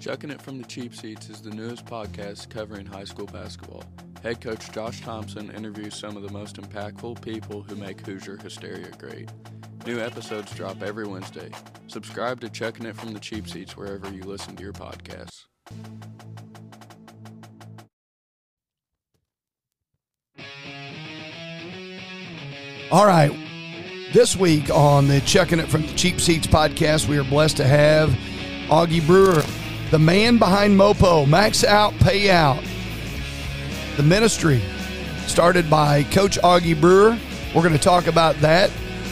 Chucking It from the Cheap Seats is the newest podcast covering high school basketball. Head coach Josh Thompson interviews some of the most impactful people who make Hoosier Hysteria great. New episodes drop every Wednesday. Subscribe to Chucking It from the Cheap Seats wherever you listen to your podcasts. All right. This week on the Chucking It from the Cheap Seats podcast, we are blessed to have Oggy Brewer, the man behind Mopo, Max Out, Payout, The ministry started by Coach Oggy Brewer. We're going to talk about that.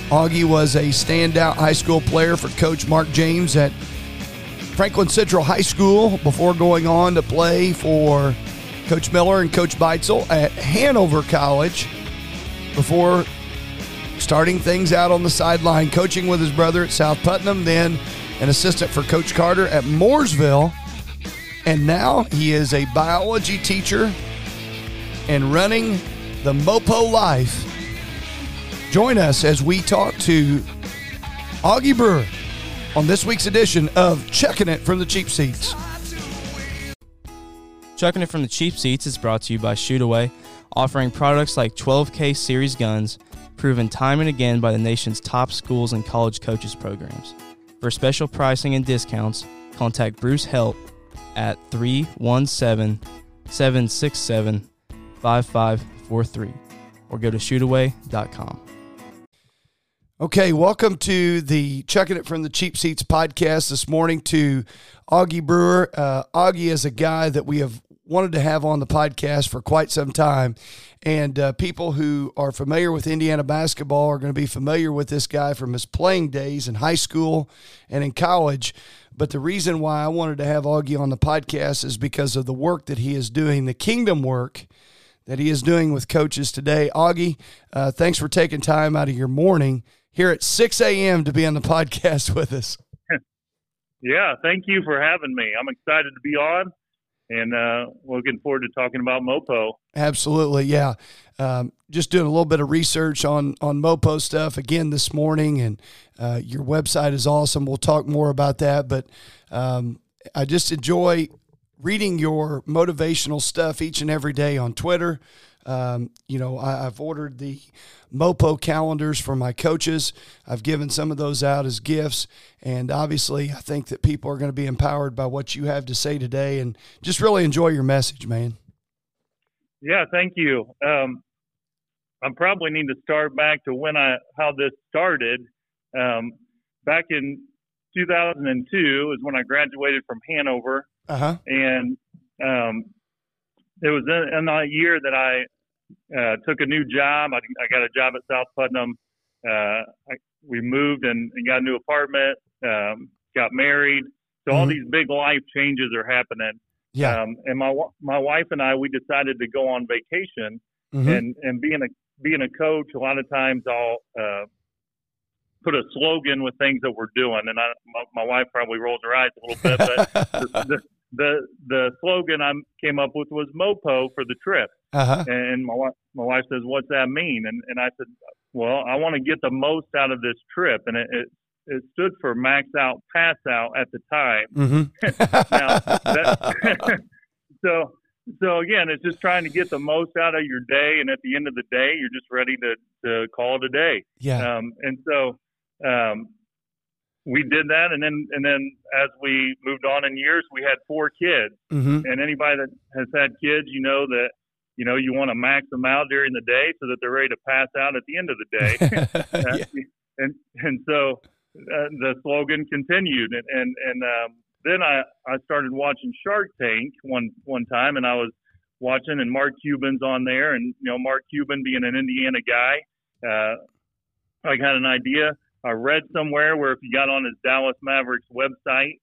Oggy was a standout high school player for Coach Mark James at Franklin Central High School before going on to play for Coach Miller and Coach Beitzel at Hanover College before starting things out on the sideline, coaching with his brother at South Putnam, then an assistant for Coach Carter at Mooresville. And now he is a biology teacher and running the Mopo Life. Join us as we talk to Oggy Brewer on this week's edition of Chucking It from the Cheap Seats. Chucking It from the Cheap Seats is brought to you by Shootaway, offering products like 12K series guns, proven time and again by the nation's top schools and college coaches programs. For special pricing and discounts, contact Bruce Help at 317 767 5543 or go to shootaway.com. Okay, welcome to the Chucking It from the Cheap Seats podcast this morning to Oggy Brewer. Uh, Oggy is a guy that we have wanted to have on the podcast for quite some time. And uh, people who are familiar with Indiana basketball are going to be familiar with this guy from his playing days in high school and in college. But the reason why I wanted to have Oggy on the podcast is because of the work that he is doing, the kingdom work that he is doing with coaches today. Oggy, uh, thanks for taking time out of your morning here at 6 a.m. to be on the podcast with us. Yeah, thank you for having me. I'm excited to be on and uh, looking forward to talking about Mopo. Absolutely, yeah. Um, just doing a little bit of research on on Mopo stuff again this morning, and uh, your website is awesome. We'll talk more about that, but um, I just enjoy reading your motivational stuff each and every day on Twitter. Um, you know, I, I've ordered the Mopo calendars for my coaches. I've given some of those out as gifts. And obviously, I think that people are going to be empowered by what you have to say today and just really enjoy your message, man. Yeah, thank you. Um, I probably need to start back to when I how this started. Um, back in 2002 is when I graduated from Hanover, uh-huh. and um, it was in, in that year that I uh, took a new job. I, I got a job at South Putnam. Uh, I, we moved and, and, got a new apartment. Um, got married. So mm-hmm. all these big life changes are happening. Yeah. Um, and my my wife and I we decided to go on vacation. Mm-hmm. And and being a being a coach, a lot of times I'll uh, put a slogan with things that we're doing. And I, my, my wife probably rolls her eyes a little bit, but the, the, the the slogan I came up with was Mopo for the trip. Uh-huh. And my wife my wife says, "What's that mean?" And and I said, "Well, I want to get the most out of this trip." And it, it it stood for max out, pass out at the time. Mm-hmm. now, that, so so again, it's just trying to get the most out of your day, and at the end of the day, you're just ready to to call it a day. Yeah. Um, and so um, we did that, and then and then as we moved on in years, we had four kids. Mm-hmm. And anybody that has had kids, you know that you know you want to max them out during the day so that they're ready to pass out at the end of the day. yeah. And and so uh, the slogan continued, and and, and um, then I I started watching Shark Tank one one time, and I was watching, and Mark Cuban's on there, and you know Mark Cuban being an Indiana guy, uh, I got an idea I read somewhere where if you got on his Dallas Mavericks website,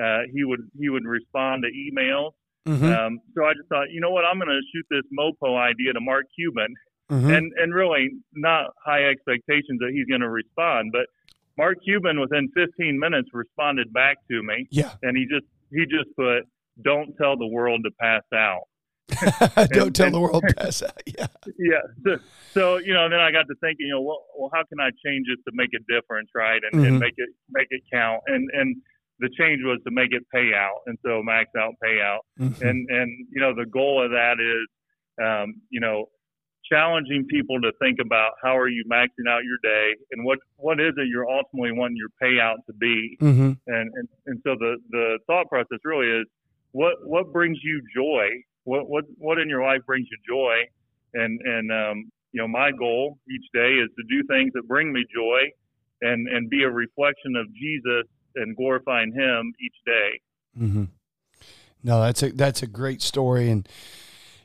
uh, he would he would respond to emails. Mm-hmm. Um, so I just thought, you know what, I'm going to shoot this Mopo idea to Mark Cuban, mm-hmm. and and really not high expectations that he's going to respond, but Mark Cuban within 15 minutes responded back to me. Yeah, and he just he just put, "Don't tell the world to pass out." Don't and, tell and, the world pass out. Yeah. Yeah. So, so, you know, then I got to thinking, you know, well, well how can I change it to make a difference, right? And, mm-hmm. and make it make it count. And and the change was to make it payout, and so max out payout, Mhm. and and you know the goal of that is, um, you know, challenging people to think about how are you maxing out your day, and what what is it you're ultimately wanting your payout to be, Mhm. and and and so the the thought process really is, what what brings you joy, what what what in your life brings you joy, and and um, you know my goal each day is to do things that bring me joy, and and be a reflection of Jesus and glorifying Him each day. hmm No, that's a that's a great story, and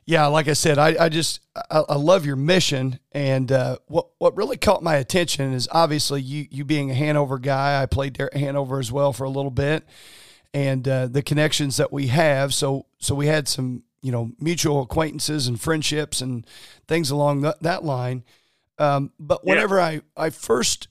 yeah, like I said, I, I just I, I love your mission, and uh, what what really caught my attention is obviously you you being a Hanover guy. I played there Hanover as well for a little bit, and uh, the connections that we have. So so we had some you know mutual acquaintances and friendships and things along that, that line. Um, but Yeah. whenever I I first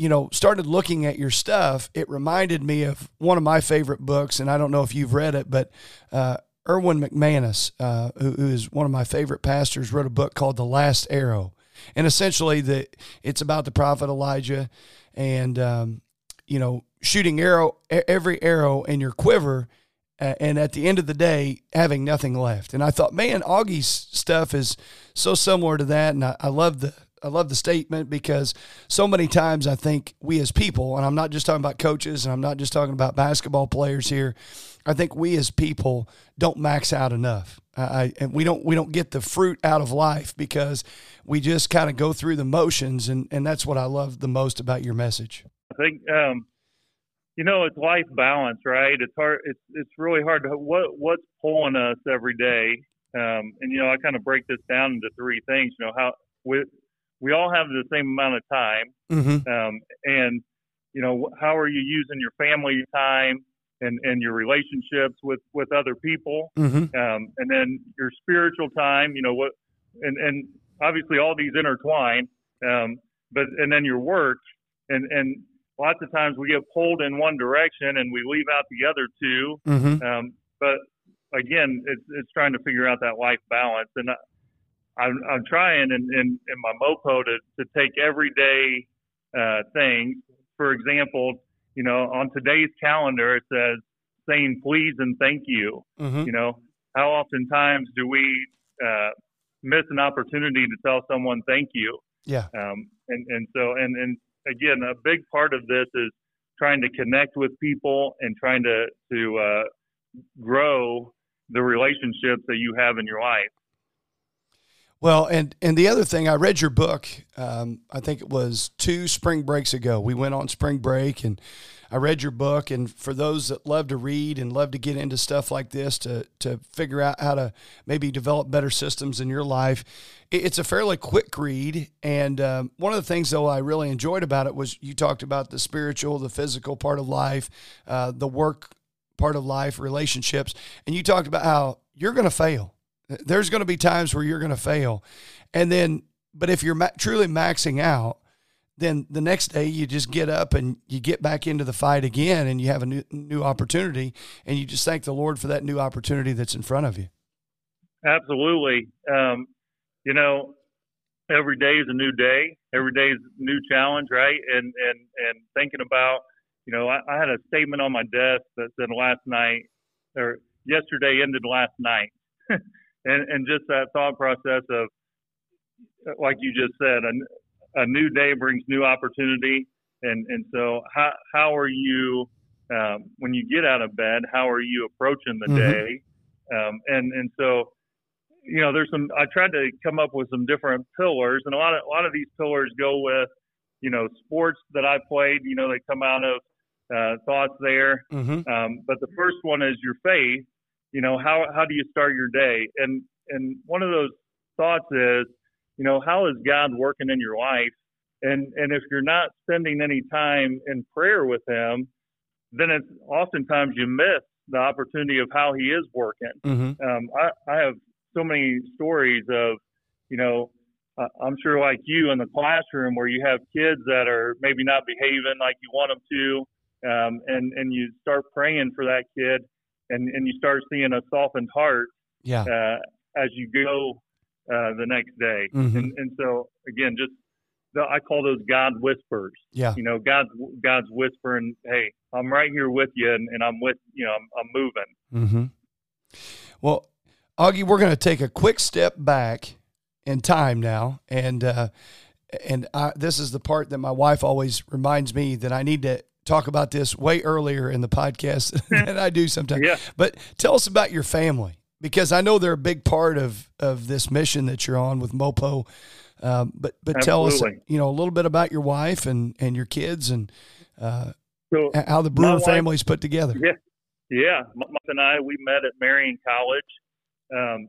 you know, started looking at your stuff, it reminded me of one of my favorite books, and I don't know if you've read it, but uh, Erwin McManus, uh, who, who is one of my favorite pastors, wrote a book called The Last Arrow, and essentially the it's about the prophet Elijah, and um, you know, shooting arrow every arrow in your quiver. And at the end of the day, having nothing left. And I thought, man, Oggy's stuff is so similar to that. And I, I love the I love the statement because so many times I think we as people, and I'm not just talking about coaches and I'm not just talking about basketball players here. I think we as people don't max out enough. I and we don't we don't get the fruit out of life because we just kind of go through the motions and and that's what I love the most about your message. I think um, you know it's life balance, right? It's hard. It's it's really hard to what what's pulling us every day. Um, and you know, I kind of break this down into three things. You know, how we we all have the same amount of time, Mm-hmm. um, and you know, how are you using your family time and and your relationships with with other people, Mm-hmm. um, and then your spiritual time. You know what, and and obviously all these intertwine. Um, but and then your work, and and lots of times we get pulled in one direction and we leave out the other two. Mm-hmm. Um, but again, it's it's trying to figure out that life balance, and I, I'm I'm trying in in, in my mopo to to take everyday uh, things. For example, you know, on today's calendar it says saying please and thank you. Mm-hmm. You know, how oftentimes do we uh, miss an opportunity to tell someone thank you? Yeah. Um, and, and so, and, and again, a big part of this is trying to connect with people and trying to, to uh, grow the relationships that you have in your life. Well, and and the other thing, I read your book. Um, I think it was two spring breaks ago. We went on spring break, and I read your book. And for those that love to read and love to get into stuff like this, to to figure out how to maybe develop better systems in your life, it- it's a fairly quick read. And um, one of the things, though, I really enjoyed about it was you talked about the spiritual, the physical part of life, uh, the work part of life, relationships, and you talked about how you're going to fail. There's going to be times where you're going to fail. And then, but if you're ma- truly maxing out, then the next day you just get up and you get back into the fight again and you have a new, new opportunity and you just thank the Lord for that new opportunity that's in front of you. Absolutely. Um, you know, every day is a new day. Every day is a new challenge, right? And and and thinking about, you know, I, I had a statement on my desk that said last night or yesterday ended last night, and and just that thought process of, like you just said, a, a new day brings new opportunity, and and so how how are you um, when you get out of bed? How are you approaching the Mhm. day? Um, and and so you know, there's some. I tried to come up with some different pillars, and a lot of a lot of these pillars go with, you know, sports that I played. You know, they come out of uh, thoughts there. Mm-hmm. Um, but the first one is your faith. You know, how how do you start your day? And and one of those thoughts is, you know, how is God working in your life? And and if you're not spending any time in prayer with Him, then it's oftentimes you miss the opportunity of how He is working Mm-hmm. um, I, I have so many stories of, you know, uh, I'm sure like you in the classroom where you have kids that are maybe not behaving like you want them to, um, and and you start praying for that kid, and and you start seeing a softened heart Yeah. uh, as you go uh, the next day, Mhm. and and so again, just the, I call those God whispers. Yeah. You know, God's God's whispering, "Hey, I'm right here with you, and, and I'm with you know, I'm, I'm moving." Mm-hmm. Well, Oggy, we're going to take a quick step back in time now, and uh, and I, this is the part that my wife always reminds me that I need to talk about this way earlier in the podcast than I do sometimes. Yeah. But tell us about your family because I know they're a big part of of this mission that you're on with Mopo. Um, but but tell us, you know, a little bit about your wife and and your kids and uh, So how the Brewer family's put together. Yeah, yeah. My wife and I we met at Marion College. Um,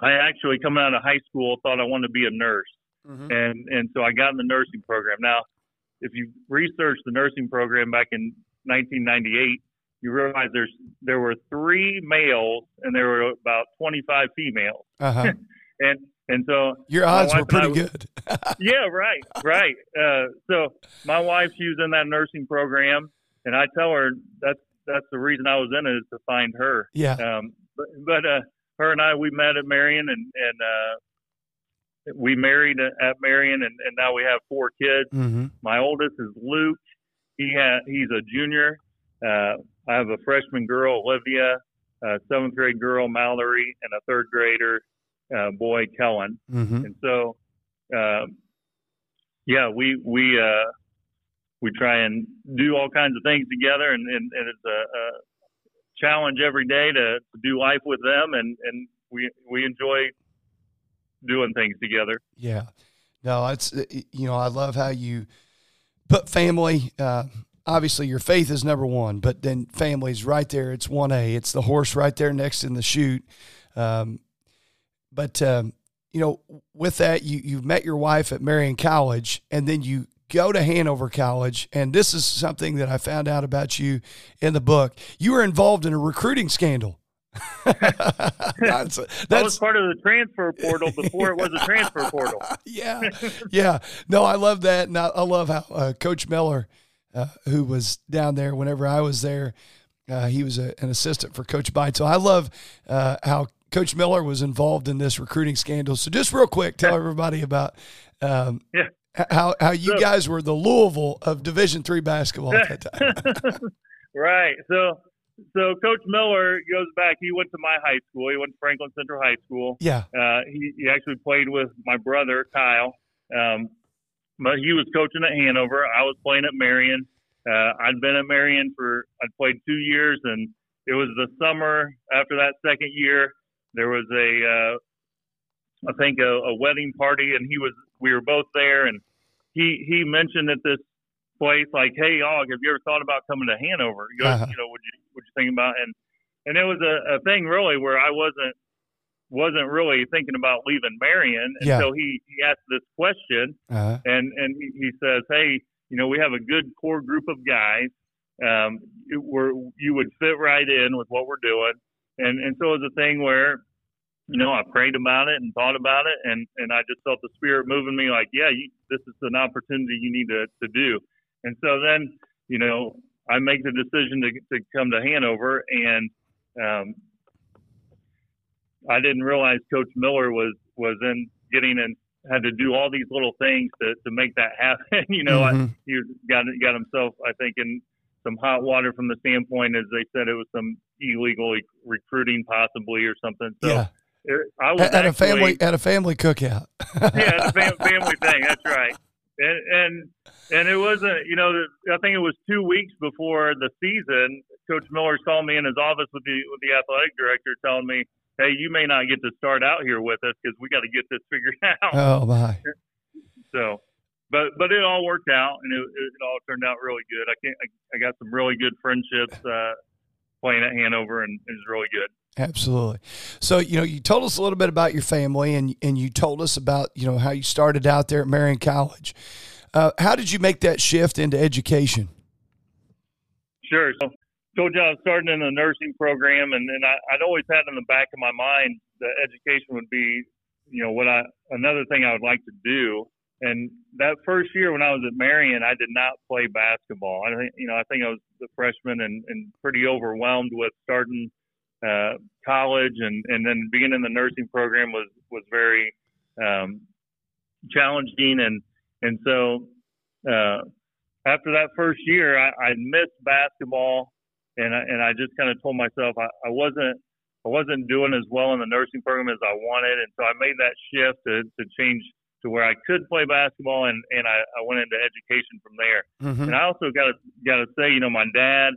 I actually coming out of high school thought I wanted to be a nurse, Mhm. and and so I got in the nursing program. Now, if you research the nursing program back in 1998, you realize there's there were three males and there were about 25 females, Uh-huh. and and so Your odds were pretty good. yeah, right, right. Uh, so my wife, she was in that nursing program, and I tell her that's that's the reason I was in it is to find her. yeah. Um, but but uh, her and I, we met at Marion, and and uh, we married at at Marion, and, and now we have four kids. Mm-hmm. My oldest is Luke. He ha- he's a junior. Uh, I have a freshman girl, Olivia, a seventh grade girl, Mallory, and a third grader, uh, boy, Kellen. Mm-hmm. And so, um, yeah, we we uh, we try and do all kinds of things together, and, and, and it's a, a challenge every day to, to do life with them, and, and we we enjoy doing things together. Yeah. No, it's uh, you know I love how you put family. Uh, obviously, your faith is number one, but then family's right there. It's one A. It's the horse right there next in the chute. Um, but um, you know, with that, you you met your wife at Marion College, and then you go to Hanover College, and this is something that I found out about you in the book. You were involved in a recruiting scandal. that's That was part of the transfer portal before it was a transfer portal. yeah, yeah. No, I love that, and I, I love how uh, Coach Miller, uh, who was down there whenever I was there, uh, he was a, an assistant for Coach Byte. So I love uh, how Coach Miller was involved in this recruiting scandal. So just real quick, tell everybody about um, Yeah. how how you So- guys were the Louisville of Division three basketball at that time. right. So so Coach Miller goes back. He went to my high school. He went to Franklin Central High School. yeah, Uh, he, he actually played with my brother Kyle, um, but he was coaching at Hanover. I was playing at Marion. Uh, I'd been at Marion for I'd played two years, and it was the summer after that second year. There was a uh, I think a, a wedding party, and he was we were both there, and he he mentioned at this place like, "Hey, Og, have you ever thought about coming to Hanover? You, Uh-huh. you know, would you would you think about?" And and it was a, a thing really where I wasn't wasn't really thinking about leaving Marion Yeah. until he, he asked this question uh, and and he, he says, "Hey, you know, we have a good core group of guys. Um, it, we're, you would fit right in with what we're doing." And and so it was a thing where, you know, I prayed about it and thought about it, and and I just felt the Spirit moving me, like, "Yeah, you, this is an opportunity you need to to do." And so then, you know, I make the decision to to come to Hanover, and um, I didn't realize Coach Miller was was in getting in had to do all these little things to to make that happen. you know, I, mhm. he got got himself, I think, in some hot water from the standpoint as they said it was some illegal e, recruiting possibly or something. So yeah. it, I was At, at a family at a family cookout. yeah, the fam- family thing. That's right. And and and it wasn't, you know, I think it was two weeks before the season. Coach Miller called me in his office with the with the athletic director, telling me, "Hey, you may not get to start out here with us because we got to get this figured out." oh my. So, but but it all worked out, and it, it all turned out really good. I can't. I, I got some really good friendships uh, playing at Hanover, and it was really good. Absolutely. So, you know, you told us a little bit about your family and and you told us about, you know, how you started out there at Marion College. Uh, how did you make that shift into education? Sure. So, told you I was starting in the nursing program, and, and I, I'd always had in the back of my mind that education would be, you know, what I another thing I would like to do. And that first year when I was at Marion, I did not play basketball. I think, you know, I think I was the freshman and, and pretty overwhelmed with starting uh, college, and and then being in the nursing program was was very um, challenging and and so uh, after that first year, I, I missed basketball, and I, and I just kind of told myself I, I wasn't I wasn't doing as well in the nursing program as I wanted, and so I made that shift to, to change to where I could play basketball, and and I, I went into education from there. Mm-hmm. And I also got to got to say, you know, my dad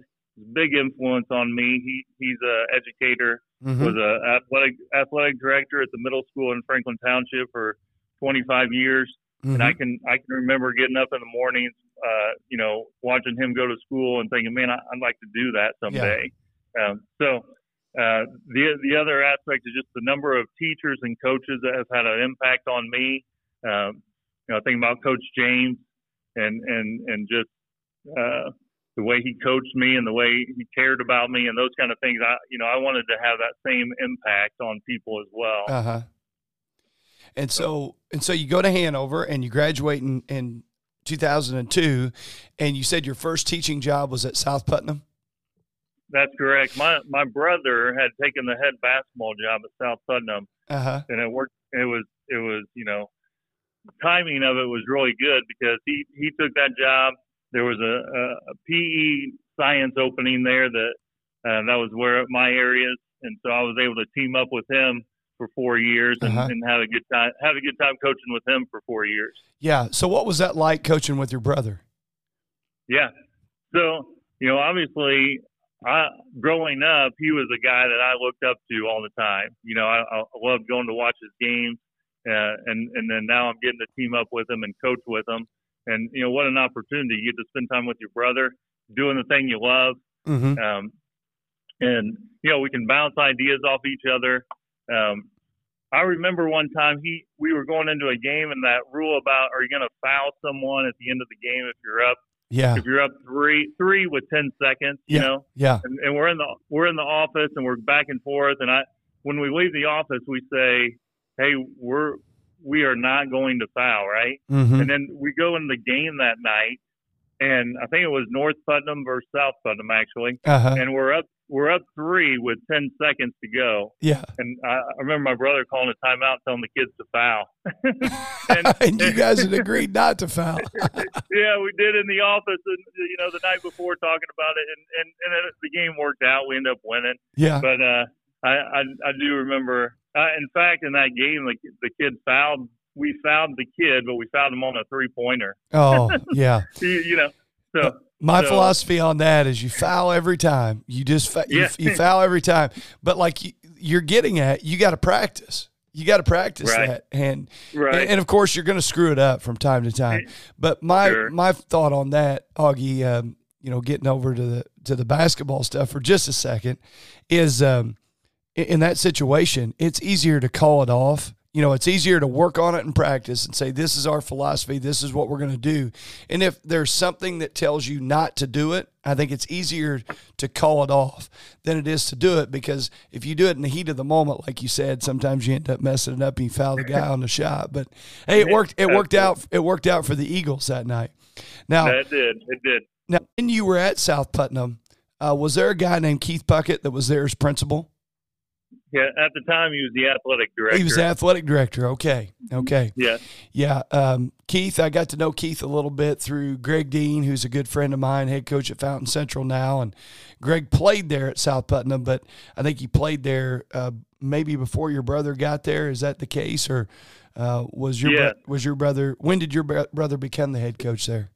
big influence on me. He he's a educator, Mm-hmm. was a athletic athletic director at the middle school in Franklin Township for 25 years, Mm-hmm. and I can I can remember getting up in the mornings, uh, you know, watching him go to school and thinking, man, I, I'd like to do that someday. Um, so. Uh, the the other aspect is just the number of teachers and coaches that have had an impact on me. Um, you know, thinking about Coach James and and and just uh, the way he coached me and the way he cared about me and those kind of things. I you know I wanted to have that same impact on people as well. Uh huh. And so and so you go to Hanover and you graduate in in 2002, and you said your first teaching job was at South Putnam. That's correct. My my brother had taken the head basketball job at South Putnam, Uh huh. and it worked. It was it was you know, the timing of it was really good because he he took that job. There was a, a, PE science opening there that uh, that was where my areas, and so I was able to team up with him for four years and, Uh-huh. and have a good time have a good time coaching with him for four years. Yeah. So what was that like coaching with your brother? Yeah. So, you know, obviously, I, growing up, he was a guy that I looked up to all the time. You know, I, I loved going to watch his games, uh, and and then now I'm getting to team up with him and coach with him. And you know, what an opportunity! You get to spend time with your brother, doing the thing you love, Mm-hmm. um, and you know, we can bounce ideas off each other. Um, I remember one time he we were going into a game, and that rule about are you going to foul someone at the end of the game if you're up Yeah. if you're up three three with ten seconds, you Yeah. know, Yeah. and, and we're in the we're in the office and we're back and forth, and I when we leave the office we say, hey, we're we are not going to foul, right? Mm-hmm. And then we go in the game that night, and I think it was North Putnam versus South Putnam actually, Uh huh. and we're up we're up three with ten seconds to go, Yeah. and I, I remember my brother calling a timeout, telling the kids to foul. and, and you guys had agreed not to foul. yeah, we did in the office, and you know, the night before talking about it, and and, and then the game worked out. We ended up winning, Yeah. but uh, I, I I do remember. Uh, in fact, in that game, the the kid fouled. We fouled the kid, but we fouled him on a three pointer. Oh, yeah. You, you know, so My So- philosophy on that is you foul every time. You just fa- you, you foul every time. But like you, you're getting at, you got to practice. You got to practice Right. that, and, right, and and of course you're going to screw it up from time to time. But my Sure. my thought on that, Oggy, um, you know, getting over to the to the basketball stuff for just a second, is um, in, that situation, it's easier to call it off. You know, it's easier to work on it in practice and say, this is our philosophy. This is what we're going to do. And if there's something that tells you not to do it, I think it's easier to call it off than it is to do it because if you do it in the heat of the moment, like you said, sometimes you end up messing it up and you foul the guy on the shot. But hey, it worked. It worked out. It worked out for the Eagles that night. Now, that did it did. now, when you were at South Putnam, uh, was there a guy named Keith Puckett that was there as principal? Yeah, at the time he was the athletic director. He was the athletic director. Okay. Okay. yeah, Yeah. Um, Keith, I got to know Keith a little bit through Greg Dean, who's a good friend of mine, head coach at Fountain Central now. And Greg played there at South Putnam, but I think he played there uh, maybe before your brother got there. Is that the case? Or uh, was your Yeah. bro- was your brother when did your bro- brother become the head coach there?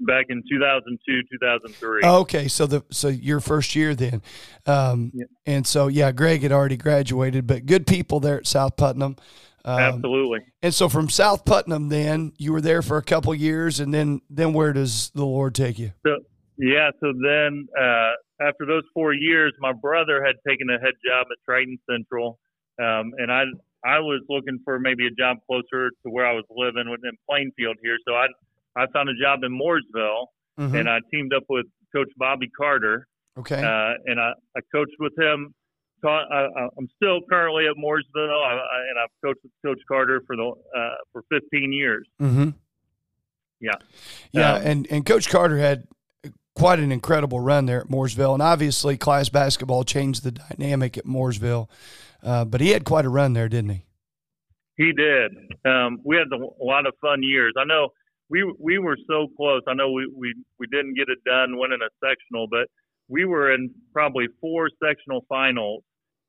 Back in 2002, 2003. Okay, so the so your first year then, um, Yeah. and so yeah, Greg had already graduated, but good people there at South Putnam. Um, Absolutely. and so from South Putnam, then you were there for a couple years, and then then where does the Lord take you? So yeah, so then uh, after those four years, my brother had taken a head job at Triton Central, um, and I I was looking for maybe a job closer to where I was living in Plainfield here. So I I found a job in Mooresville, Mhm. and I teamed up with Coach Bobby Carter, Okay, uh, and I, I coached with him. Taught, I, I'm still currently at Mooresville, I, I, and I've coached with Coach Carter for the uh, for 15 years. mm-hmm. Yeah. yeah, Um, and and Coach Carter had quite an incredible run there at Mooresville, and obviously class basketball changed the dynamic at Mooresville, uh, but he had quite a run there, didn't he? He did. Um, we had a lot of fun years. I know we we were so close. I know we we we didn't get it done winning a sectional, but we were in probably four sectional finals,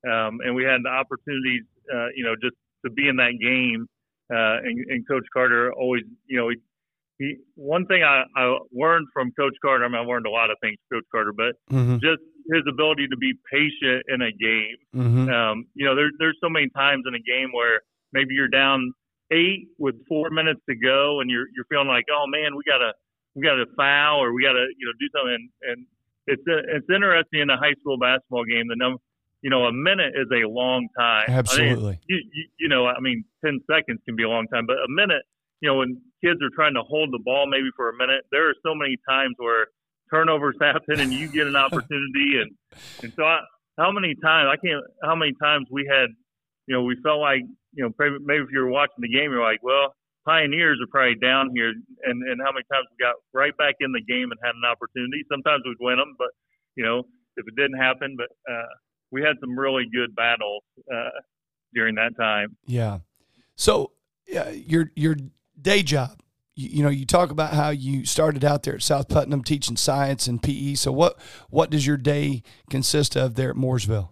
um, and we had the opportunities, uh, you know, just to be in that game. Uh, and, and Coach Carter always, you know, he, he one thing I, I learned from Coach Carter. I mean, I learned a lot of things, Coach Carter, but Mm-hmm. just his ability to be patient in a game. Mm-hmm. Um, you know, there's there's so many times in a game where maybe you're down eight with four minutes to go, and you're you're feeling like, oh man, we gotta we gotta foul or we gotta you know do something. And, and it's it's interesting in a high school basketball game. The number, you know, a minute is a long time. I mean, Absolutely. you, you you know, I mean, ten seconds can be a long time, but a minute, you know, when kids are trying to hold the ball maybe for a minute, there are so many times where turnovers happen and you get an opportunity and and so I, how many times I can't how many times we had you know we felt like you know maybe, if you were watching the game you're like well pioneers are probably down here and and how many times we got right back in the game and had an opportunity sometimes we'd win them but you know if it didn't happen but uh we had some really good battles uh during that time Yeah. So your your day job, you, you know, you talk about how you started out there at South Putnam teaching science and PE. So what what does your day consist of there at Mooresville?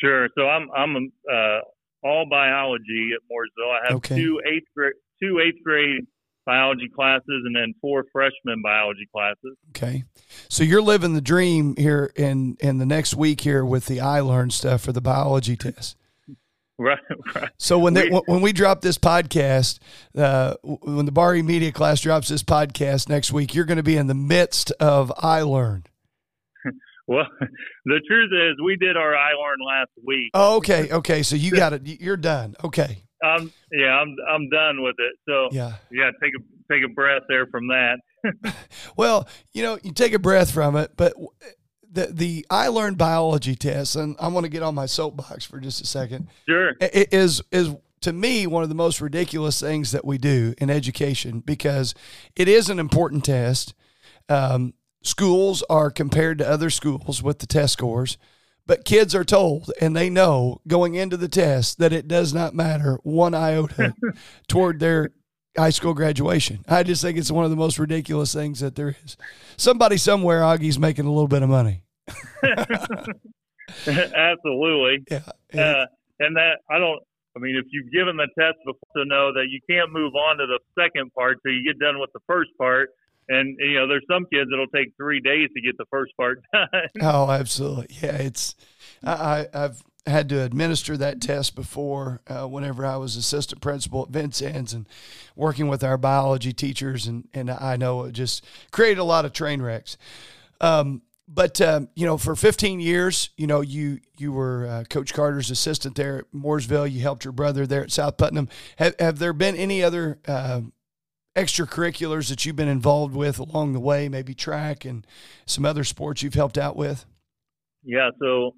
Sure. So I'm I'm uh, all biology at Mooresville. I have Okay. two eighth grade two eighth grade biology classes and then four freshman biology classes. Okay. So you're living the dream here in in the next week here with the ILEARN stuff for the biology test. Right. Right. So when they, We- when we drop this podcast, uh, when the Bari Media class drops this podcast next week, you're going to be in the midst of ILEARN. Well, the truth is, we did our ILEARN last week. Oh, okay, okay. So you got it. You're done. Okay. Um, yeah, I'm I'm done with it. So Yeah. yeah, take a take a breath there from that. Well, you know, you take a breath from it, but the the I learned biology test, and I'm going to get on my soapbox for just a second. Sure. It is is to me one of the most ridiculous things that we do in education because it is an important test. Um, schools are compared to other schools with the test scores, but kids are told and they know going into the test that it does not matter one iota toward their high school graduation. I just think it's one of the most ridiculous things that there is. Somebody somewhere, Oggy's making a little bit of money. Absolutely. Yeah. Uh, and that I don't. I mean, if you've given the test before to know that you can't move on to the second part till you get done with the first part, and you know, there's some kids that'll take three days to get the first part done. Oh, absolutely. Yeah, it's I, I've had to administer that test before uh, whenever I was assistant principal at Vincennes and working with our biology teachers and and I know it just created a lot of train wrecks. Um, but um, you know, for 15 years, you know, you you were uh, Coach Carter's assistant there at Mooresville. You helped your brother there at South Putnam. Have, have there been any other uh, extracurriculars that you've been involved with along the way? Maybe track and some other sports you've helped out with. yeah. So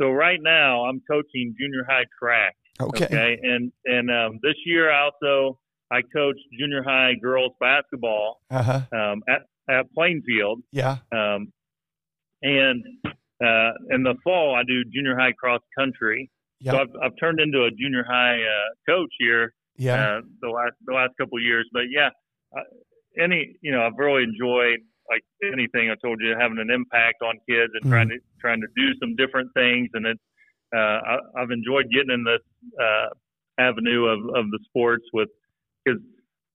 so right now I'm coaching junior high track. Okay. Okay. And and um, this year I also I coach junior high girls basketball Uh huh. um, at at Plainfield. Yeah. Um, and uh, in the fall, I do junior high cross country. So I've, I've turned into a junior high uh, coach here Yeah. uh, the last the last couple of years. But yeah, any you know I've really enjoyed like anything I told you having an impact on kids and trying to trying to do some different things. And it's uh, I, I've enjoyed getting in this uh, avenue of of the sports with because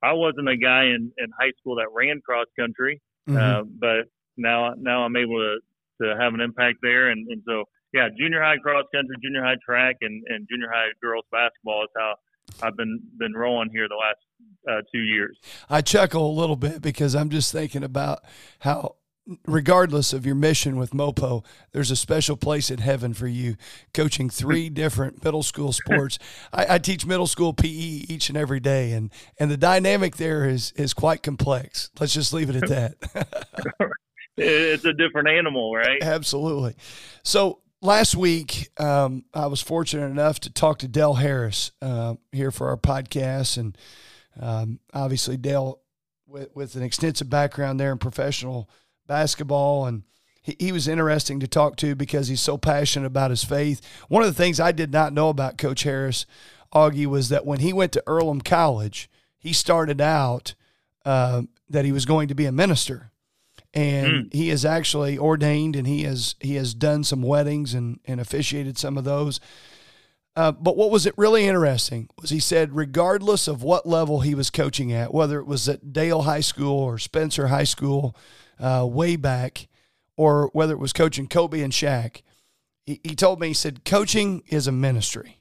I wasn't a guy in in high school that ran cross country. Mhm. Uh, but now now I'm able to to have an impact there, and, and so yeah, junior high cross country, junior high track, and, and junior high girls basketball is how I've been been rolling here the last uh, two years. I chuckle a little bit because I'm just thinking about how, regardless of your mission with Mopo, there's a special place in heaven for you coaching three different middle school sports. I, I teach middle school PE each and every day, and and the dynamic there is is quite complex. Let's just leave it at that. It's a different animal, right? Absolutely. So last week, um, I was fortunate enough to talk to Del Harris uh, here for our podcast, and um, obviously Del with, with an extensive background there in professional basketball, and he, he was interesting to talk to because he's so passionate about his faith. One of the things I did not know about Coach Harris Oggy, was that when he went to Earlham College, he started out uh, that he was going to be a minister, and mm. he is actually ordained, and he has he has done some weddings and and officiated some of those. Uh, but what was it really interesting was he said, regardless of what level he was coaching at, whether it was at Dale High School or Spencer High School, uh, way back, or whether it was coaching Kobe and Shaq, he, he told me, he said, coaching is a ministry.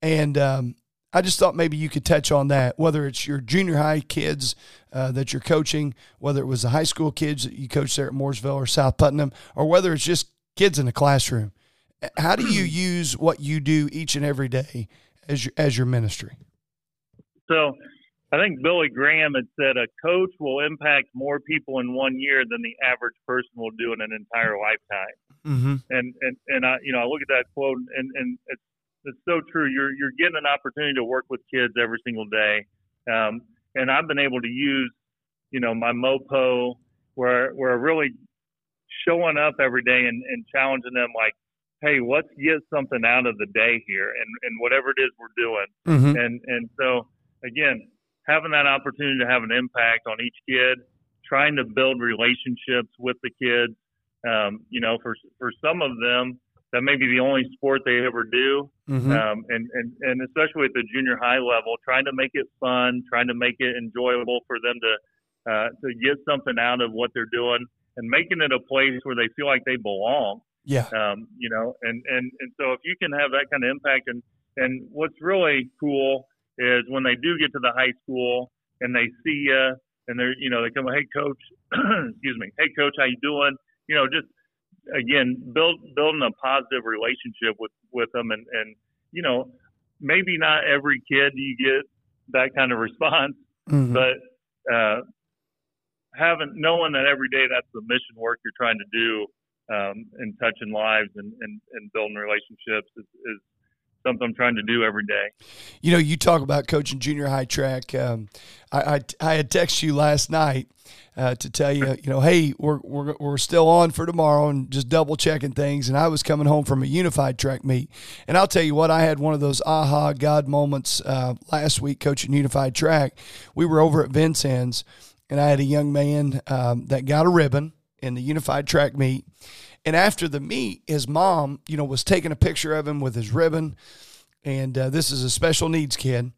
And um, I just thought maybe you could touch on that, whether it's your junior high kids uh, that you're coaching, whether it was the high school kids that you coach there at Mooresville or South Putnam, or whether it's just kids in the classroom. How do you use what you do each and every day as your, as your ministry? So I think Billy Graham had said a coach will impact more people in one year than the average person will do in an entire lifetime. Mm-hmm. And and and I you know I look at that quote and and it's it's so true. You're you're getting an opportunity to work with kids every single day, um, and I've been able to use you know my mopo where where really showing up every day and, and challenging them like hey, let's get something out of the day here and, and whatever it is we're doing. Mm-hmm. And and so again, having that opportunity to have an impact on each kid, trying to build relationships with the kids. Um, you know, for for some of them, that may be the only sport they ever do, mm-hmm. um, and and and especially at the junior high level, trying to make it fun, trying to make it enjoyable for them to uh, to get something out of what they're doing, and making it a place where they feel like they belong. Yeah. Um, you know, and and and so if you can have that kind of impact, and and what's really cool is when they do get to the high school and they see you and they're you know they come hey coach excuse me hey coach how you doing you know just again build building a positive relationship with with them and and you know maybe not every kid you get that kind of response mm-hmm. but uh having knowing that every day that's the mission work you're trying to do um and touching lives and and, and building relationships is, is something I'm trying to do every day. You know, you talk about coaching junior high track. Um, I, I, I had texted you last night uh, to tell you, you know, hey, we're, we're, we're still on for tomorrow and just double checking things. And I was coming home from a unified track meet. And I'll tell you what, I had one of those aha God moments uh, last week coaching unified track. We were over at Vincennes and I had a young man um, that got a ribbon in the unified track meet and after the meet, his mom, you know, was taking a picture of him with his ribbon, and uh, this is a special needs kid.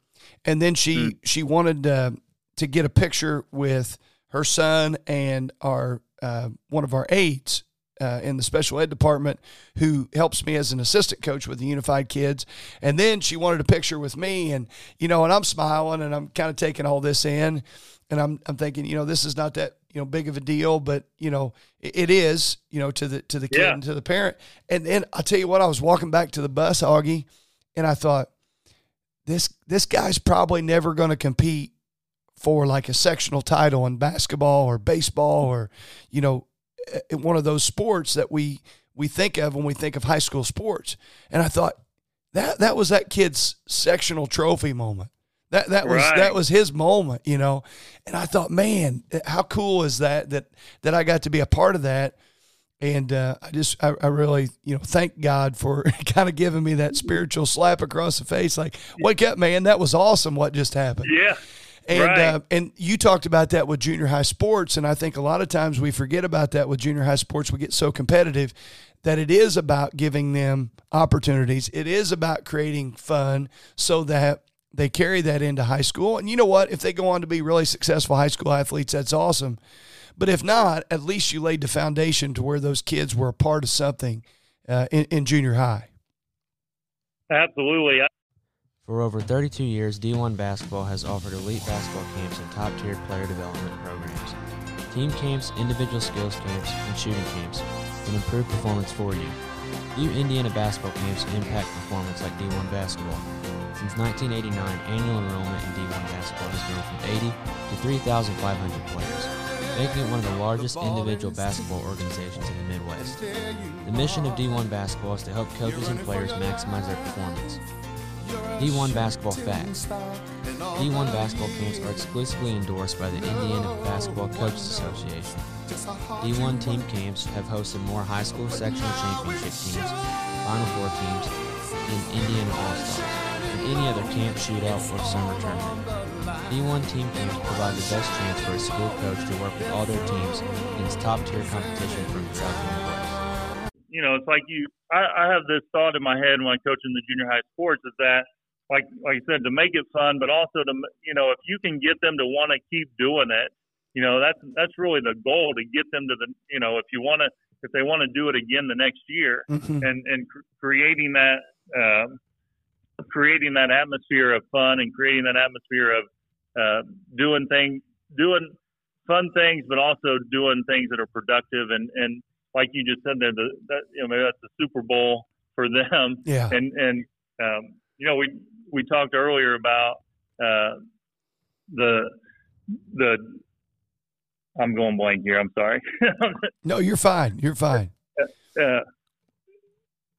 And then she mm. she wanted uh, to get a picture with her son and our uh, one of our aides uh, in the special ed department who helps me as an assistant coach with the unified kids. And then she wanted a picture with me, and you know, and I'm smiling and I'm kind of taking all this in, and I'm I'm thinking, you know, this is not that you know big of a deal, but you know it, is you know to the to the kid yeah. and to the parent. And then I'll tell you what, I was walking back to the bus, Oggy, and I thought this this guy's probably never going to compete for like a sectional title in basketball or baseball or you know one of those sports that we we think of when we think of high school sports. And I thought that that was that kid's sectional trophy moment. That that was right. that was his moment, you know. And I thought, man, how cool is that that that I got to be a part of that. And uh, I just I, I, really you know thank God for kind of giving me that spiritual slap across the face, like wake up, man, that was awesome what just happened. Yeah. And right. uh, and you talked about that with junior high sports, and I think a lot of times we forget about that with junior high sports. We get so competitive that it is about giving them opportunities. It is about creating fun so that they carry that into high school. And you know what? If they go on to be really successful high school athletes, that's awesome. But if not, at least you laid the foundation to where those kids were a part of something uh, in, in junior high. Absolutely. For over 32 years, D1 Basketball has offered elite basketball camps and top tiered player development programs. Team camps, individual skills camps, and shooting camps can improve performance for you. View Indiana basketball camps impact performance like D1 basketball. Since 1989, annual enrollment in D1 basketball has grown from 80 to 3,500 players, making it one of the largest individual basketball organizations in the Midwest. The mission of D1 basketball is to help coaches and players maximize their performance. D1 Basketball Facts D1 basketball camps are exclusively endorsed by the Indiana Basketball Coaches Association. D1 team camps have hosted more high school sectional championship teams, Final Four teams, and Indiana All-Stars. And any other camp, shootout, or summer tournament. D1 team camps provide the best chance for a school coach to work with all their teams against top tier competition from throughout the Midwest. You know, it's like you. I, I have this thought in my head when I'm coaching the junior high sports is that, like like I said, to make it fun, but also to you know, if you can get them to want to keep doing it, you know, that's that's really the goal to get them to the you know, if you want to if they want to do it again the next year, Mhm. and and cr- creating that um, creating that atmosphere of fun and creating that atmosphere of uh, doing things doing fun things, but also doing things that are productive and and like you just said there, the that you know maybe that's the Super Bowl for them, Yeah. and and um, you know we we talked earlier about uh, the the I'm going blank here. I'm sorry. No, you're fine. You're fine. uh,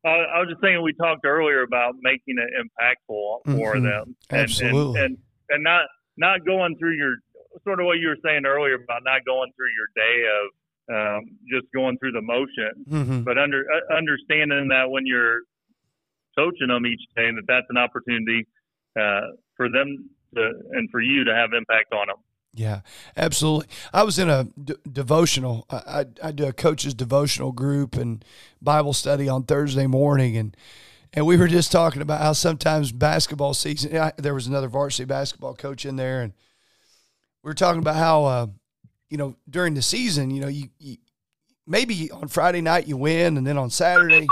I, I was just saying we talked earlier about making it impactful for Mhm. them, and, Absolutely. and, and and not not going through your sort of what you were saying earlier about not going through your day of um, just going through the motion, hmm but under uh, understanding that when you're coaching them each day, that that's an opportunity uh, for them to and for you to have impact on them. Yeah, absolutely. I was in a d- devotional. I, I, I do a coach's devotional group and Bible study on Thursday morning, and and we were just talking about how sometimes basketball season. I, there was another varsity basketball coach in there, and we were talking about how uh, you know during the season, you know, you, you maybe on Friday night you win, and then on Saturday,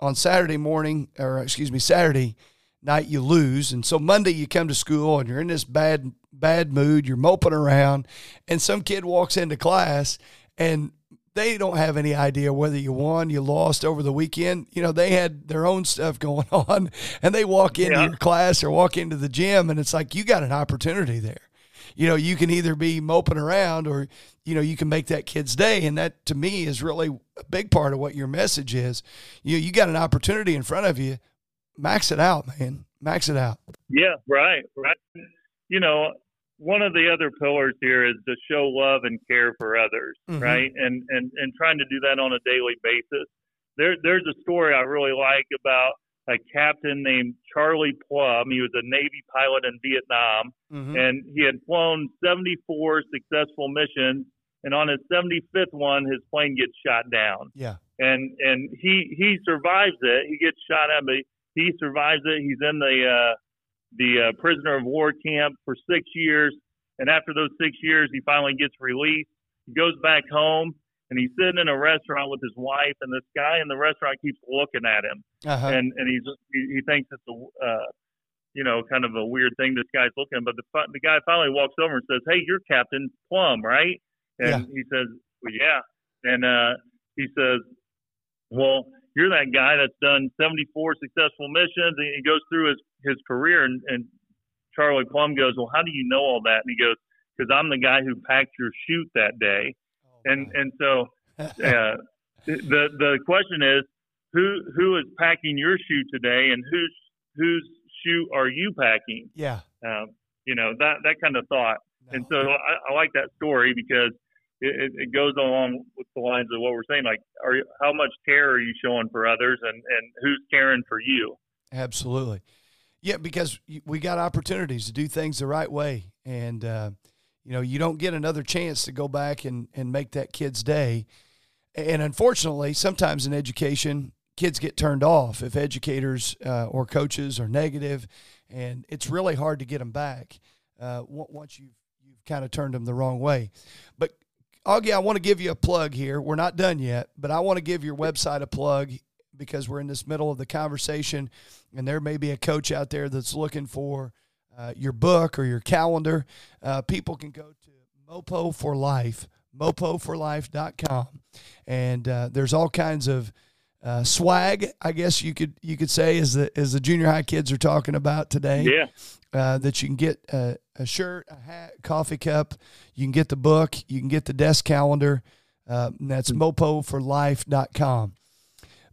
on Saturday morning, or excuse me, Saturday night you lose, and so Monday you come to school and you're in this bad bad mood, you're moping around, and some kid walks into class and they don't have any idea whether you won, you lost over the weekend. You know, they had their own stuff going on, and they walk into Yeah. your class or walk into the gym, and it's like you got an opportunity there. You know, you can either be moping around or, you know, you can make that kid's day. And that to me is really a big part of what your message is. You you got an opportunity in front of you. Max it out, man. Max it out. Yeah, right, right. You know, one of the other pillars here is to show love and care for others, Mhm. right? And and and trying to do that on a daily basis. There there's a story I really like about a captain named Charlie Plumb. He was a Navy pilot in Vietnam, Mm-hmm. and he had flown 74 successful missions. And on his 75th one, his plane gets shot down Yeah. and and he he survives it. He gets shot at, but he survives it. He's in the uh, the uh, prisoner of war camp for six years, and after those six years, he finally gets released. He goes back home, and he's sitting in a restaurant with his wife, and this guy in the restaurant keeps looking at him, Uh-huh. and and he's he, he thinks it's a uh, you know kind of a weird thing this guy's looking, but the the guy finally walks over and says, "Hey, you're Captain Plumb, right?" And he says, "Well, yeah," and uh, he says, well, you're that guy that's done 74 successful missions, and he goes through his his career, and, and Charlie Plumb goes, well, how do you know all that? And he goes, because I'm the guy who packed your chute that day, and and so uh, the the question is, who who is packing your shoe today, and whose whose shoe are you packing? yeah. Um, you know that that kind of thought. And so I, I like that story because it, it, it goes along with the lines of what we're saying. Like, are you, how much care are you showing for others, and and who's caring for you? Absolutely. Yeah, because we got opportunities to do things the right way. And, uh, you know, you don't get another chance to go back and, and make that kid's day. And unfortunately, sometimes in education, kids get turned off if educators uh, or coaches are negative, and it's really hard to get them back uh, once you've, you've kind of turned them the wrong way. But Oggy, I want to give you a plug here. We're not done yet, but I want to give your website a plug because we're in this middle of the conversation, and there may be a coach out there that's looking for uh, your book or your calendar. Uh, people can go to Mopo for Life, mopoforlife.com, and uh, there's all kinds of uh, swag. I guess you could you could say as the as the junior high kids are talking about today Yeah, uh, that you can get a, a shirt, a hat, coffee cup. You can get the book. You can get the desk calendar. Uh, and that's mopoforlife.com.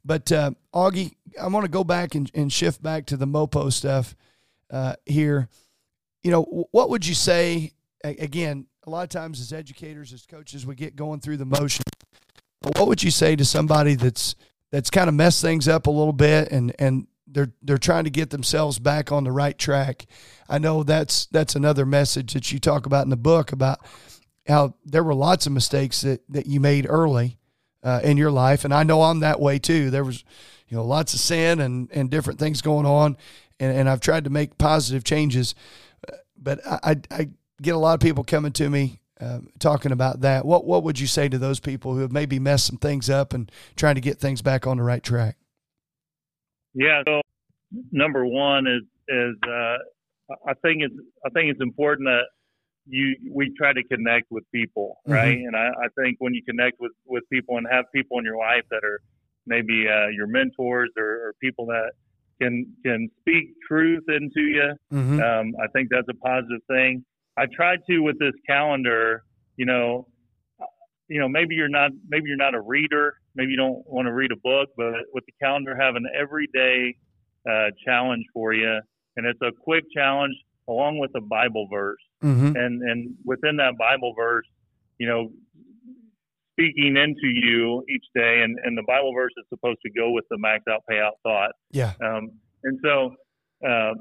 But uh, Oggy, I want to go back and, and shift back to the Mopo stuff uh, here. You know, what would you say? Again, a lot of times as educators, as coaches, we get going through the motion. But what would you say to somebody that's that's kind of messed things up a little bit and and they're they're trying to get themselves back on the right track. I know that's that's another message that you talk about in the book about how there were lots of mistakes that that you made early uh, in your life, and I know I'm that way too. There was you know lots of sin and and different things going on, and and I've tried to make positive changes, but I I get a lot of people coming to me uh, talking about that. What what would you say to those people who have maybe messed some things up and trying to get things back on the right track? Yeah. So number one is is uh, I think it's I think it's important that you we try to connect with people, mm-hmm. right? And I, I think when you connect with with people and have people in your life that are maybe uh, your mentors or, or people that can can speak truth into you, mm-hmm. um, I think that's a positive thing. I tried to with this calendar, you know, you know, maybe you're not maybe you're not a reader, maybe you don't want to read a book, but with the calendar having everyday uh, challenge for you, and it's a quick challenge along with a Bible verse, mm-hmm. and and within that Bible verse, you know, speaking into you each day, and and the Bible verse is supposed to go with the max out payout thought. Yeah. Um, and so, uh,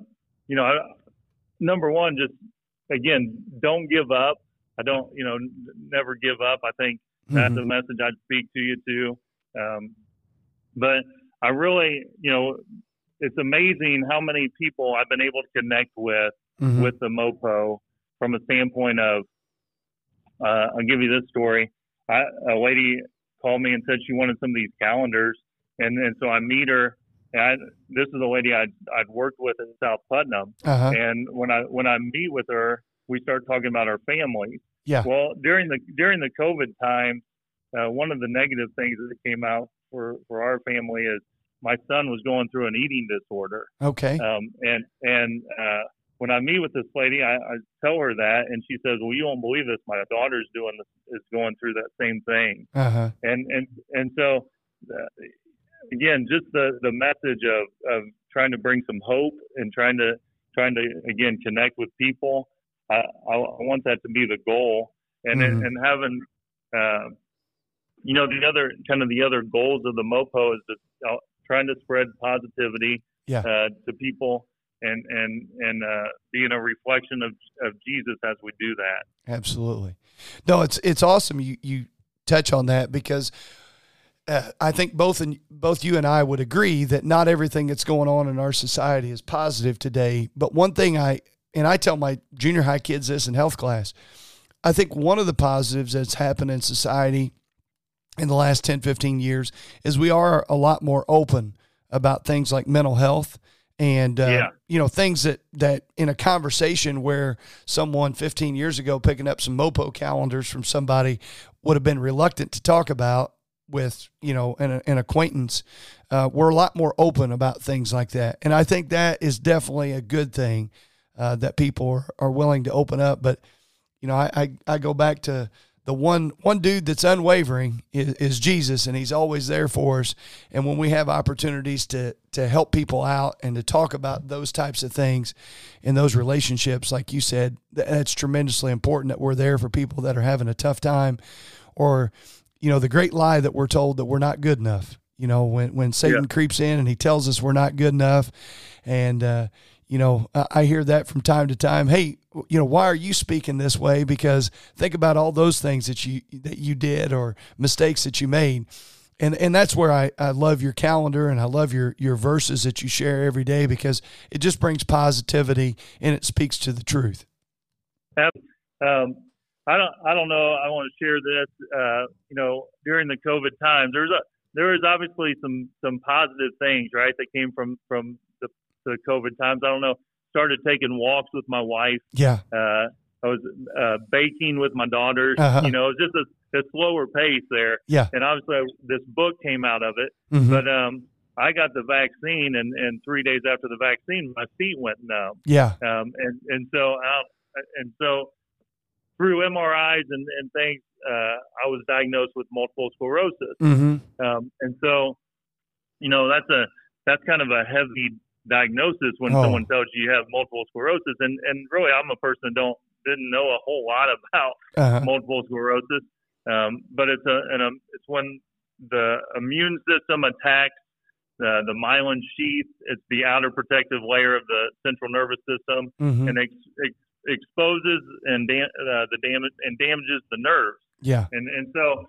you know, number one, just again, don't give up. I don't, you know, n- never give up. I think that's mm-hmm. a message I'd speak to you too. Um, but I really, you know, it's amazing how many people I've been able to connect with mm-hmm. with the Mopo from a standpoint of. Uh, I'll give you this story. I, a lady called me and said she wanted some of these calendars, and and so I meet her. And I, this is a lady I'd I'd worked with in South Putnam, uh-huh. and when I when I meet with her, we start talking about our families. Yeah. Well, during the during the COVID time, uh, one of the negative things that came out for for our family is my son was going through an eating disorder. Okay. Um, and and uh, when I meet with this lady, I, I tell her that, and she says, "Well, you won't believe this. My daughter's doing this, is going through that same thing." Uh-huh. And and and so, uh, again, just the the message of of trying to bring some hope and trying to trying to again connect with people. I, I, I want that to be the goal, and mm-hmm. and having. Uh, you know the other kind of the other goals of the mopo is to, uh, trying to spread positivity yeah. uh, to people and and and uh, being a reflection of of Jesus as we do that. Absolutely, no, it's it's awesome you you touch on that because. Uh, I think both and both you and I would agree that not everything that's going on in our society is positive today. But one thing I and I tell my junior high kids this in health class, I think one of the positives that's happened in society in the last 10, 15 years is we are a lot more open about things like mental health and uh, yeah. you know things that that in a conversation where someone 15 years ago picking up some mopo calendars from somebody would have been reluctant to talk about with you know an, an acquaintance uh, we're a lot more open about things like that and i think that is definitely a good thing uh, that people are, are willing to open up but you know I, I, I go back to the one one dude that's unwavering is, is, Jesus, and He's always there for us. And when we have opportunities to to help people out and to talk about those types of things in those relationships, like you said, that's tremendously important. That we're there for people that are having a tough time, or you know, the great lie that we're told that we're not good enough. You know, when when Satan yeah. creeps in and he tells us we're not good enough, and uh, you know, I hear that from time to time. Hey, you know, why are you speaking this way? Because think about all those things that you that you did or mistakes that you made. And and that's where I, I love your calendar and I love your your verses that you share every day because it just brings positivity and it speaks to the truth. Um, I don't I don't know. I want to share this. Uh, you know, during the COVID times, there's a there was obviously some some positive things, right, that came from from the COVID times. I don't know. Started taking walks with my wife. Yeah. Uh, I was uh, baking with my daughters. Uh-huh. You know, it was just a, a slower pace there. Yeah. And obviously, this book came out of it. Mm-hmm. But um, I got the vaccine, and, and three days after the vaccine, my feet went numb. Yeah. Um, and and so I, and so through MRIs and, and things, uh, I was diagnosed with multiple sclerosis. Mm-hmm. Um, and so, you know, that's a that's kind of a heavy diagnosis when oh. someone tells you you have multiple sclerosis. And and really, I'm a person that don't didn't know a whole lot about uh-huh. multiple sclerosis. Um, but it's a, and a it's when the immune system attacks uh, the myelin sheath. It's the outer protective layer of the central nervous system, Mhm. and ex- ex- exposes and da- uh, the damage and damages the nerves. Yeah. And and so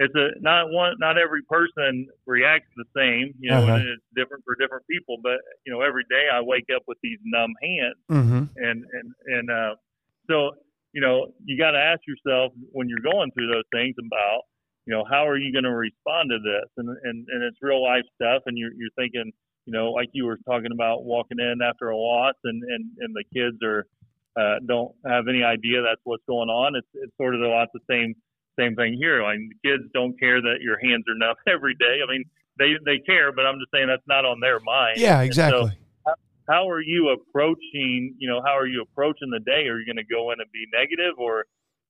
it's a not one not every person reacts the same. You know, Uh-huh. and it's different for different people. But you know, every day I wake up with these numb hands, Mm-hmm. and and and uh, so you know you got to ask yourself when you're going through those things about you know how are you going to respond to this and and and it's real life stuff and you're you're thinking you know like you were talking about walking in after a loss and and and the kids are uh, don't have any idea that's what's going on it's it's sort of a lot the same same thing here like the kids don't care that your hands are numb every day i mean they they care but i'm just saying that's not on their mind Yeah, so, exactly. how are you approaching you know how are you approaching the day are you going to go in and be negative or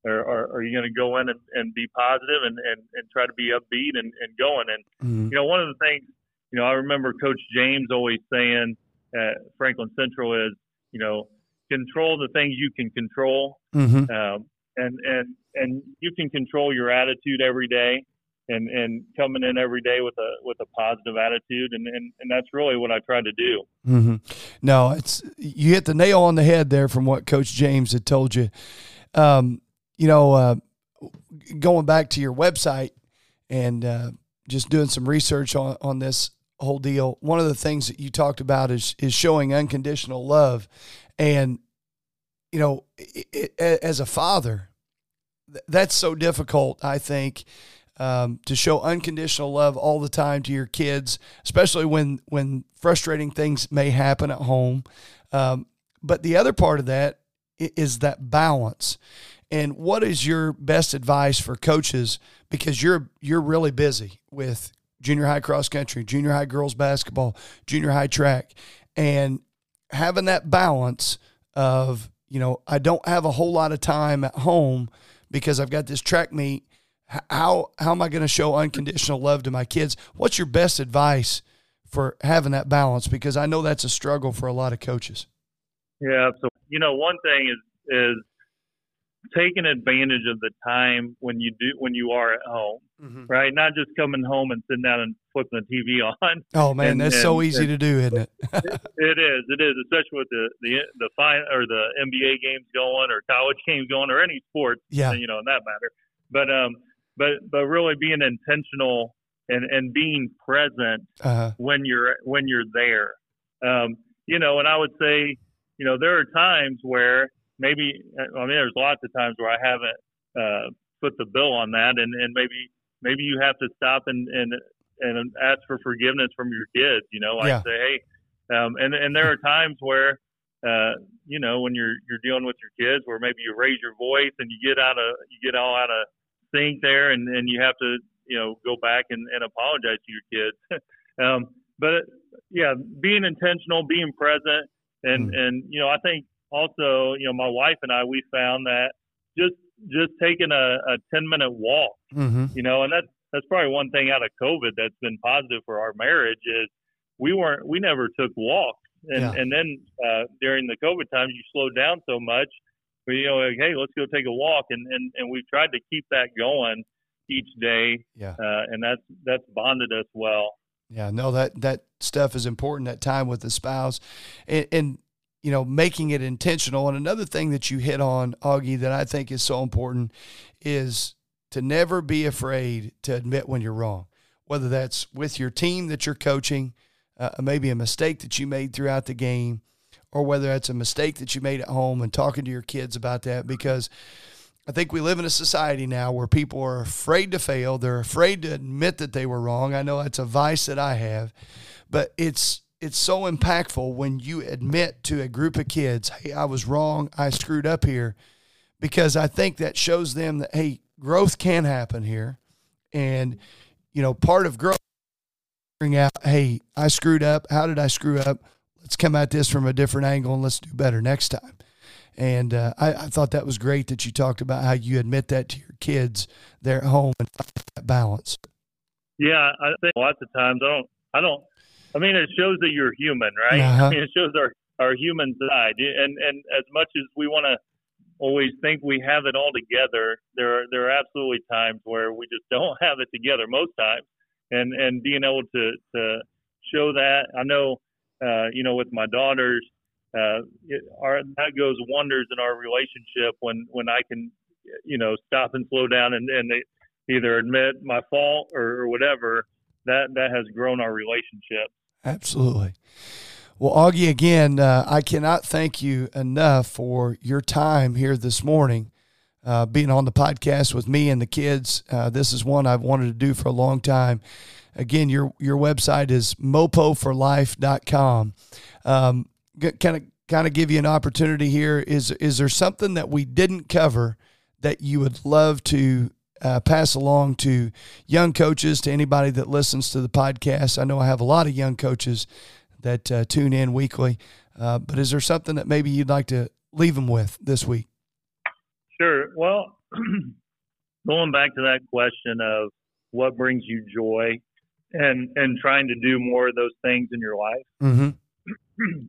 or, or are you going to go in and, and be positive and, and, and try to be upbeat and, and going and Mhm. you know one of the things you know i remember coach james always saying at franklin central is you know control the things you can control Mhm. um, and and and you can control your attitude every day and and coming in every day with a with a positive attitude and and, and that's really what i try to do hmm No, it's you hit the nail on the head there from what Coach James had told you. Um, you know, uh, going back to your website and uh, just doing some research on on this whole deal. One of the things that you talked about is is showing unconditional love, and you know, it, it, as a father, th- that's so difficult. I think. Um, to show unconditional love all the time to your kids, especially when when frustrating things may happen at home. Um, but the other part of that is that balance. And what is your best advice for coaches because you're you're really busy with junior high cross country, junior high girls basketball, junior high track, and having that balance of you know I don't have a whole lot of time at home because I've got this track meet. How how am I going to show unconditional love to my kids? What's your best advice for having that balance? Because I know that's a struggle for a lot of coaches. Yeah, so you know, one thing is is taking advantage of the time when you do when you are at home, right? Not just coming home and sitting down and flipping the TV on. Oh man, And- that's so and- easy to do, isn't it? It is, it is, especially with the the the fine or the NBA games going or college games going or any sports, Yeah. you know, in that matter. But um, but but really being intentional and and being present Uh, when you're when you're there. Um, you know, and I would say, you know, there are times where maybe I mean, there's lots of times where I haven't uh, put the bill on that, and and maybe maybe you have to stop and and and ask for forgiveness from your kids. You know, like Yeah. say, hey, um, and and there are times where. Uh, you know, when you're you're dealing with your kids, where maybe you raise your voice and you get out of you get all out of sync there, and and you have to you know go back and, and apologize to your kids. um, but yeah, being intentional, being present, and Mm. and you know, I think also, you know, my wife and I we found that just just taking a, a ten minute walk, hmm you know, and that's that's probably one thing out of COVID that's been positive for our marriage is we weren't we never took walks, and Yeah. and then uh, during the COVID times you slowed down so much, but you know like hey let's go take a walk, and and and we've tried to keep that going each day, Yeah. uh, and that's that's bonded us well. Yeah, no, that that stuff is important. That time with the spouse, and, and you know, making it intentional. And another thing that you hit on, Oggy, that I think is so important, is to never be afraid to admit when you're wrong. Whether that's with your team that you're coaching, uh, maybe a mistake that you made throughout the game, or whether that's a mistake that you made at home and talking to your kids about that, because I think we live in a society now where people are afraid to fail. They're afraid to admit that they were wrong. I know that's a vice that I have, but it's it's so impactful when you admit to a group of kids, "Hey, I was wrong. I screwed up here," because I think that shows them that hey, growth can happen here, and you know, part of growth bring out, "Hey, I screwed up. How did I screw up? Let's come at this from a different angle and let's do better next time." And uh, I, I thought that was great that you talked about how you admit that to your kids there at home and find that balance. Yeah, I think lots of times I don't, I don't, I mean, it shows that you're human, right? Uh-huh. I mean, it shows our our human side, and and as much as we want to always think we have it all together, there are there are absolutely times where we just don't have it together. Most times, and and being able to to show that. I know, uh, you know, with my daughters, uh, it, our, that goes wonders in our relationship when when I can, you know, stop and slow down and and they either admit my fault or, or whatever. That that has grown our relationship. Absolutely. Well, Oggy, again, uh, I cannot thank you enough for your time here this morning, uh, being on the podcast with me and the kids. Uh, this is one I've wanted to do for a long time. Again, your your website is mopoforlife.com. Um, kind of kind of give you an opportunity here. Is is there something that we didn't cover that you would love to uh, pass along to young coaches, to anybody that listens to the podcast? I know I have a lot of young coaches that uh, tune in weekly. Uh, but is there something that maybe you'd like to leave them with this week? Sure. Well, going back to that question of what brings you joy and and trying to do more of those things in your life. Mm-hmm.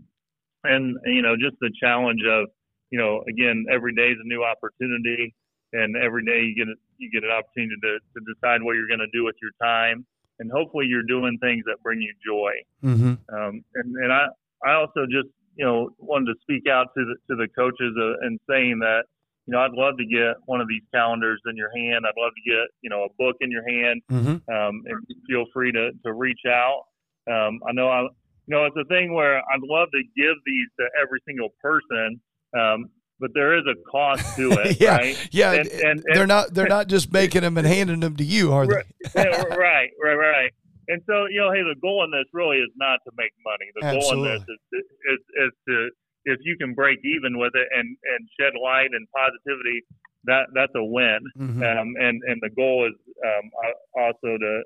and you know, just the challenge of, you know, again, every day is a new opportunity and every day you get you get an opportunity to, to decide what you're going to do with your time and hopefully you're doing things that bring you joy. Mm-hmm. Um, and, and I, I also just, you know, wanted to speak out to the, to the coaches uh, and saying that, you know, I'd love to get one of these calendars in your hand. I'd love to get, you know, a book in your hand. Mm-hmm. Um, and feel free to, to reach out. Um, I know I, you know, it's a thing where I'd love to give these to every single person. Um, but there is a cost to it, yeah, right? Yeah, And- and- they're not they're not just making them and handing them to you, are they? Right, right, right, right. And so, you know, hey, the goal in this really is not to make money. The goal in this is, is is to if you can break even with it and and shed light and positivity, that that's a win. Mhm. Um, and and the goal is um, also to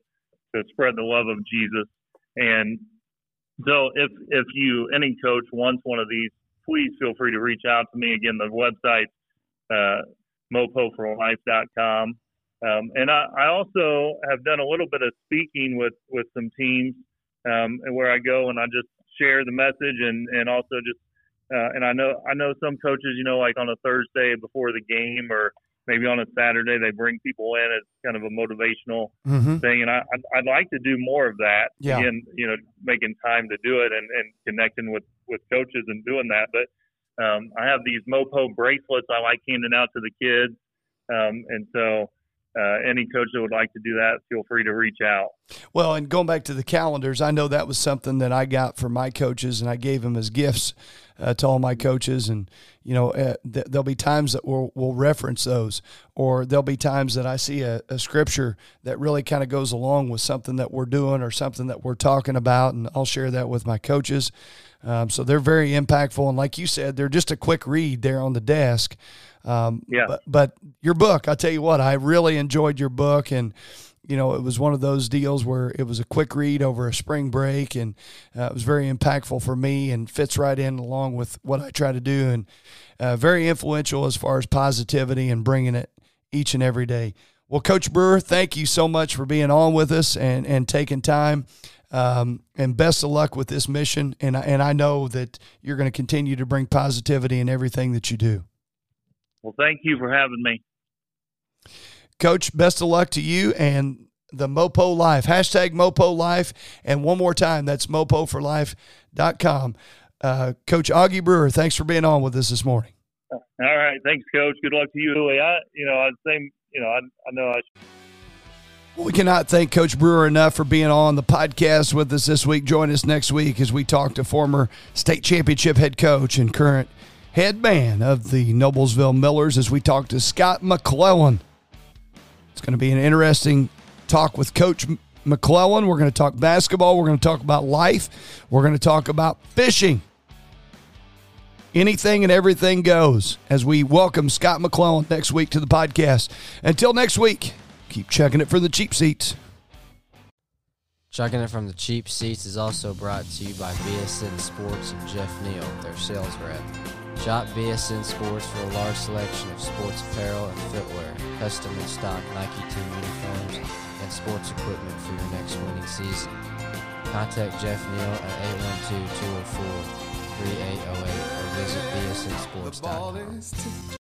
to spread the love of Jesus. And so, if if you any coach wants one of these, please feel free to reach out to me. Again, the website uh, mopoforlife.com. Um, and I, I also have done a little bit of speaking with, with some teams um, and where I go and I just share the message and, and also just uh, and I know I know some coaches, you know, like on a Thursday before the game or maybe on a Saturday they bring people in as kind of a motivational Mhm. thing, and I I'd, I'd like to do more of that. Yeah. Again, you know, making time to do it and, and connecting with with coaches and doing that. But um, I have these Mopo bracelets I like handing out to the kids, um, and so uh, any coach that would like to do that, feel free to reach out. Well, and going back to the calendars, I know that was something that I got for my coaches, and I gave them as gifts uh, to all my coaches. And you know, uh, th- there'll be times that we'll, we'll reference those, or there'll be times that I see a, a scripture that really kind of goes along with something that we're doing or something that we're talking about, and I'll share that with my coaches. Um, so they're very impactful, and like you said, they're just a quick read there on the desk. Um, Yeah. But, but your book, I tell you what, I really enjoyed your book, and you know, it was one of those deals where it was a quick read over a spring break, and uh, it was very impactful for me and fits right in along with what I try to do, and uh, very influential as far as positivity and bringing it each and every day. Well, Coach Brewer, thank you so much for being on with us and and taking time. Um, and best of luck with this mission. And and I know that you're going to continue to bring positivity in everything that you do. Well, thank you for having me. Coach, best of luck to you and the Mopo Life. Hashtag Mopo Life. And one more time, that's mopoforlife.com. Uh, Coach Oggy Brewer, thanks for being on with us this morning. All right, thanks, Coach. Good luck to you. I, you know, I'd say, you know, I, I know I. We cannot thank Coach Brewer enough for being on the podcast with us this week. Join us next week as we talk to former state championship head coach and current head man of the Noblesville Millers as we talk to Scott McClellan. It's going to be an interesting talk with Coach McClellan. We're going to talk basketball. We're going to talk about life. We're going to talk about fishing. Anything and everything goes as we welcome Scott McClellan next week to the podcast. Until next week, keep checking it for the cheap seats. Chucking it from the cheap seats is also brought to you by BSN Sports and Jeff Neal, their sales rep. Shop BSN Sports for a large selection of sports apparel and footwear, custom and stock Nike team uniforms, and sports equipment for your next winning season. Contact Jeff Neal at 812-204-3808 or visit bsnsports.com.